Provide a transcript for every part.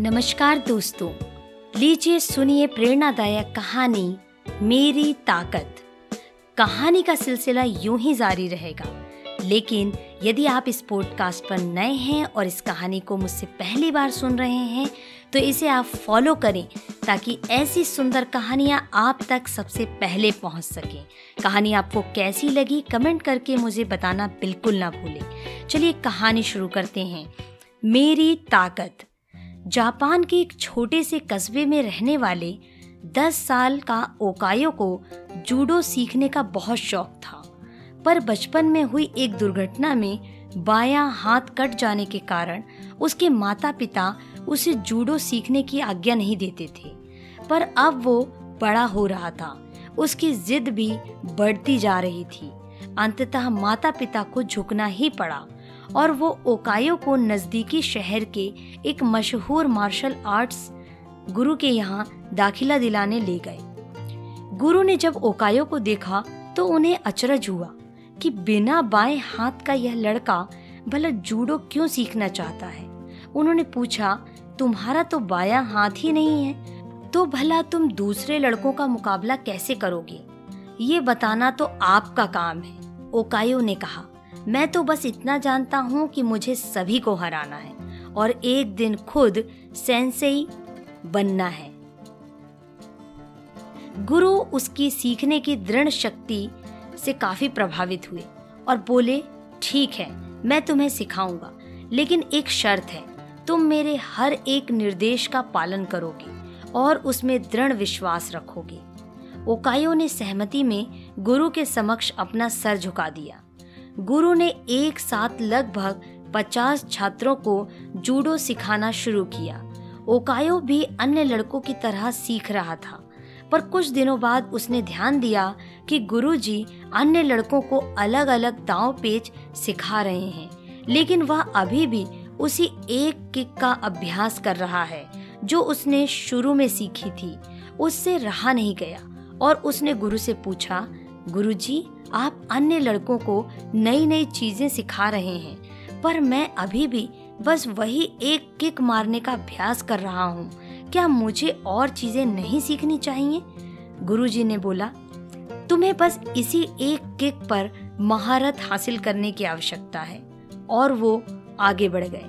नमस्कार दोस्तों, लीजिए सुनिए प्रेरणादायक कहानी, मेरी ताकत। कहानी का सिलसिला यूँ ही जारी रहेगा। लेकिन यदि आप इस पॉडकास्ट पर नए हैं और इस कहानी को मुझसे पहली बार सुन रहे हैं तो इसे आप फॉलो करें ताकि ऐसी सुंदर कहानियाँ आप तक सबसे पहले पहुँच सकें। कहानी आपको कैसी लगी, कमेंट करके मुझे बताना बिल्कुल ना भूलें। चलिए कहानी शुरू करते हैं। मेरी ताकत। जापान के एक छोटे से कस्बे में रहने वाले 10 साल का ओकायो को जूडो सीखने का बहुत शौक था। पर बचपन में हुई एक दुर्घटना में बायां हाथ कट जाने के कारण उसके माता पिता उसे जूडो सीखने की आज्ञा नहीं देते थे। पर अब वो बड़ा हो रहा था। उसकी जिद भी बढ़ती जा रही थी। अंततः माता पिता को झुकना ही पड़ा। और वो ओकायो को नज़दीकी शहर के एक मशहूर मार्शल आर्ट्स गुरु के यहाँ दाखिला दिलाने ले गए। गुरु ने जब ओकायो को देखा तो उन्हें अचरज हुआ कि बिना बाएँ हाथ का यह लड़का भला जूडो क्यों सीखना चाहता है? उन्होंने पूछा, तुम्हारा तो बाया हाथ ही नहीं है तो भला तुम दूसरे लड़कों का मुकाबला कैसे करोगे? ये बताना तो आपका काम है, ओकायो ने कहा। मैं तो बस इतना जानता हूँ कि मुझे सभी को हराना है और एक दिन खुद सेंसेई बनना है। गुरु उसकी सीखने की दृढ़ शक्ति से काफ़ी प्रभावित हुए और बोले, ठीक है, मैं तुम्हें सिखाऊँगा, लेकिन एक शर्त है, तुम मेरे हर एक निर्देश का पालन करोगे और उसमें दृढ़ विश्वास रखोगे। ओकायो ने सहमति में गुरु के समक्ष अपना सर झुका दिया। गुरु ने एक साथ लगभग पचास छात्रों को जूडो सिखाना शुरू किया। ओकायो भी अन्य लड़कों की तरह सीख रहा था। पर कुछ दिनों बाद उसने ध्यान दिया कि गुरुजी अन्य लड़कों को अलग अलग दांव पेच सिखा रहे हैं। लेकिन वह अभी भी उसी एक किक का अभ्यास कर रहा है, जो उसने शुरू में सीखी थी। उससे रहा नहीं गया और उसने गुरु से पूछा, गुरुजी आप अन्य लड़कों को नई नई चीज़ें सिखा रहे हैं, पर मैं अभी भी बस वही एक किक मारने का अभ्यास कर रहा हूँ। क्या मुझे और चीज़ें नहीं सीखनी चाहिए? गुरुजी ने बोला, तुम्हें बस इसी एक किक पर महारत हासिल करने की आवश्यकता है। और वो आगे बढ़ गए।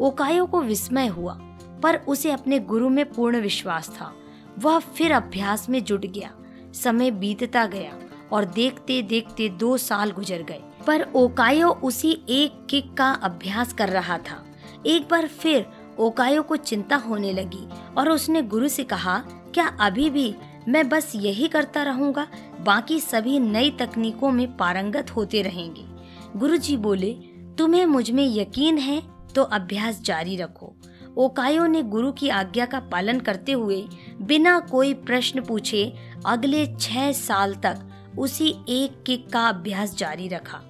ओकायो को विस्मय हुआ, पर उसे अपने गुरु में पूर्ण विश्वास था। वह फिर अभ्यास में जुट गया। समय बीतता गया। और देखते देखते दो साल गुजर गए। पर ओकायो उसी एक किक का अभ्यास कर रहा था। एक बार फिर ओकायो को चिंता होने लगी और उसने गुरु से कहा, क्या अभी भी मैं बस यही करता रहूँगा? बाकी सभी नई तकनीकों में पारंगत होते रहेंगे। गुरु जी बोले, तुम्हें मुझमें यकीन है? तो अभ्यास जारी रखो। ओकायो ने गुरु की आज्ञा का पालन करते हुए बिना कोई प्रश्न पूछे अगले छह साल तक उसी एक किक का अभ्यास जारी रखा।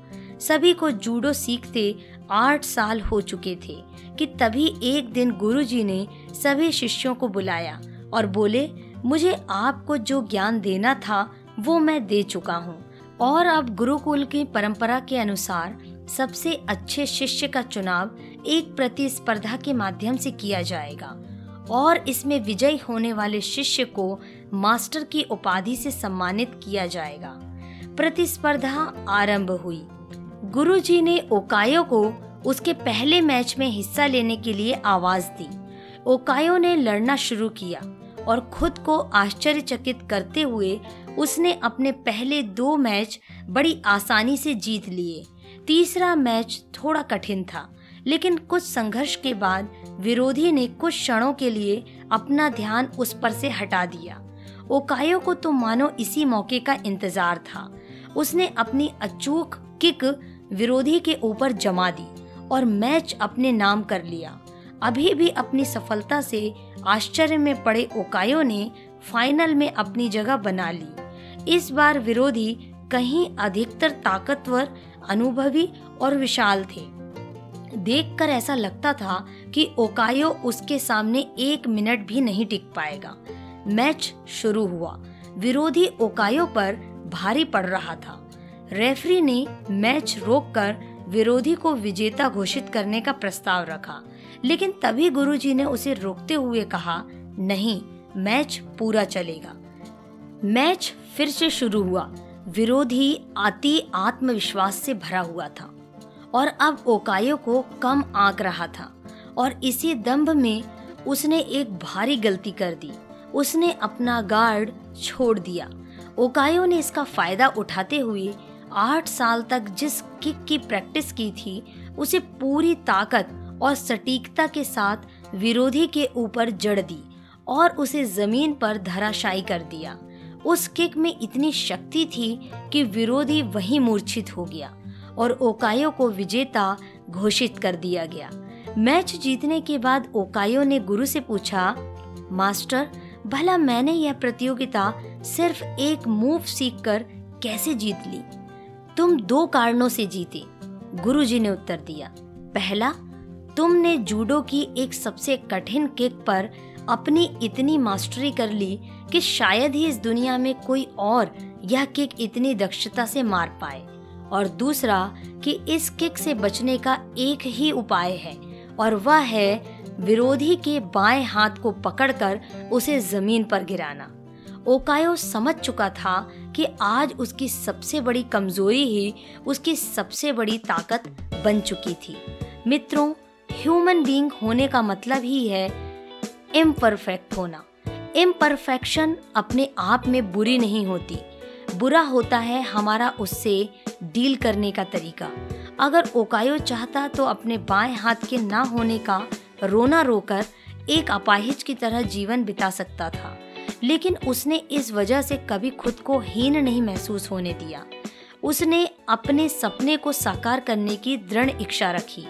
सभी को जूडो सीखते आठ साल हो चुके थे कि तभी एक दिन गुरुजी ने सभी शिष्यों को बुलाया और बोले, मुझे आपको जो ज्ञान देना था, वो मैं दे चुका हूँ। और अब गुरुकुल की परंपरा के अनुसार सबसे अच्छे शिष्य का चुनाव एक प्रतिस्पर्धा के माध्यम से किया जाएगा। और इसमें विजयी होने वाले शिष्य को मास्टर की उपाधि से सम्मानित किया जाएगा। प्रतिस्पर्धा आरंभ हुई। गुरुजी ने ओकायो को उसके पहले मैच में हिस्सा लेने के लिए आवाज़ दी। ओकायो ने लड़ना शुरू किया और खुद को आश्चर्यचकित करते हुए उसने अपने पहले दो मैच बड़ी आसानी से जीत लिए। तीसरा मैच थोड़ा कठिन था, लेकिन कुछ संघर्ष के बाद विरोधी ने कुछ क्षणों के लिए अपना ध्यान उस पर से हटा दिया। ओकायो को तो मानो इसी मौके का इंतज़ार था। उसने अपनी अचूक किक विरोधी के ऊपर जमा दी और मैच अपने नाम कर लिया। अभी भी अपनी सफलता से आश्चर्य में पड़े ओकायो ने फाइनल में अपनी जगह बना ली। इस बार विरोधी कहीं अधिकतर ताकतवर, अनुभवी और विशाल थे। देखकर ऐसा लगता था कि ओकायो उसके सामने एक मिनट भी नहीं टिक पाएगा। मैच शुरू हुआ। विरोधी ओकायो पर भारी पड़ रहा था। रेफरी ने मैच रोककर विरोधी को विजेता घोषित करने का प्रस्ताव रखा, लेकिन तभी गुरुजी ने उसे रोकते हुए कहा, नहीं, मैच पूरा चलेगा। मैच फिर से शुरू हुआ। विरोधी अति आत्मविश्वास से भरा हुआ था और अब ओकायो को कम आंक रहा था और इसी दंभ में उसने एक भारी गलती कर दी। उसने अपना गार्ड छोड़ दिया। ओकायो ने इसका फ़ायदा उठाते हुए आठ साल तक जिस किक की प्रैक्टिस की थी, उसे पूरी ताकत और सटीकता के साथ विरोधी के ऊपर जड़ दी और उसे ज़मीन पर धराशायी कर दिया। उस किक में इतनी शक्ति थी कि विरोधी वहीं मूर्छित हो गया और ओकायो को विजेता घोषित कर दिया गया। मैच जीतने के बाद ओकायो ने गुरु से पूछा, मास्टर भला मैंने यह प्रतियोगिता सिर्फ़ एक मूव सीखकर कैसे जीत ली? तुम दो कारणों से जीते। गुरुजी ने उत्तर दिया। पहला, तुमने जूडो की एक सबसे कठिन किक पर अपनी इतनी मास्टरी कर ली कि शायद ही इस दुनिया में कोई और यह किक इतनी दक्षता से मार पाए। और दूसरा, कि इस किक से बचने का एक ही उपाय है, और वह है विरोधी के बाएँ हाथ को पकड़कर उसे ज़मीन पर गिराना। ओकायो समझ चुका था कि आज उसकी सबसे बड़ी कमज़ोरी ही उसकी सबसे बड़ी ताकत बन चुकी थी। मित्रों ह्यूमन बीइंग होने का मतलब ही है इम्परफेक्ट होना। इम्परफेक्शन अपने आप में बुरी नहीं होती। बुरा होता है हमारा उससे डील करने का तरीका। अगर ओकायो चाहता तो अपने बाएँ हाथ के ना होने का रोना रोकर एक अपाहिज की तरह जीवन बिता सकता था, लेकिन उसने इस वजह से कभी खुद को हीन नहीं महसूस होने दिया। उसने अपने सपने को साकार करने की दृढ़ इच्छा रखी,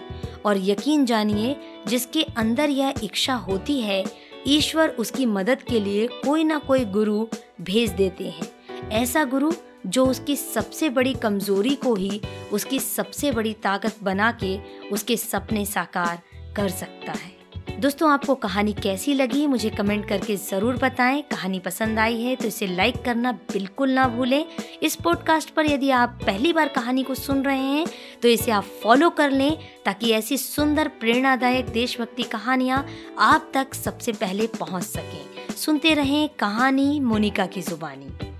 और यकीन जानिए, जिसके अंदर यह इच्छा होती है, ईश्वर उसकी मदद के लिए कोई ना कोई गुरु भेज देते हैं। ऐसा गुरु, जो उसकी सबसे बड़ी कमज़ोरी को ही, उसकी सबसे बड़ी ताकत बना के उसके सपने साकार कर सकता है। दोस्तों, आपको कहानी कैसी लगी, मुझे कमेंट करके ज़रूर बताएँ। कहानी पसंद आई है तो इसे लाइक करना बिल्कुल ना भूलें। इस पॉडकास्ट पर यदि आप पहली बार कहानी को सुन रहे हैं तो इसे आप फॉलो कर लें ताकि ऐसी सुंदर, प्रेरणादायक, देशभक्ति कहानियाँ आप तक सबसे पहले पहुँच सकें। सुनते रहें कहानी मोनिका की जुबानी।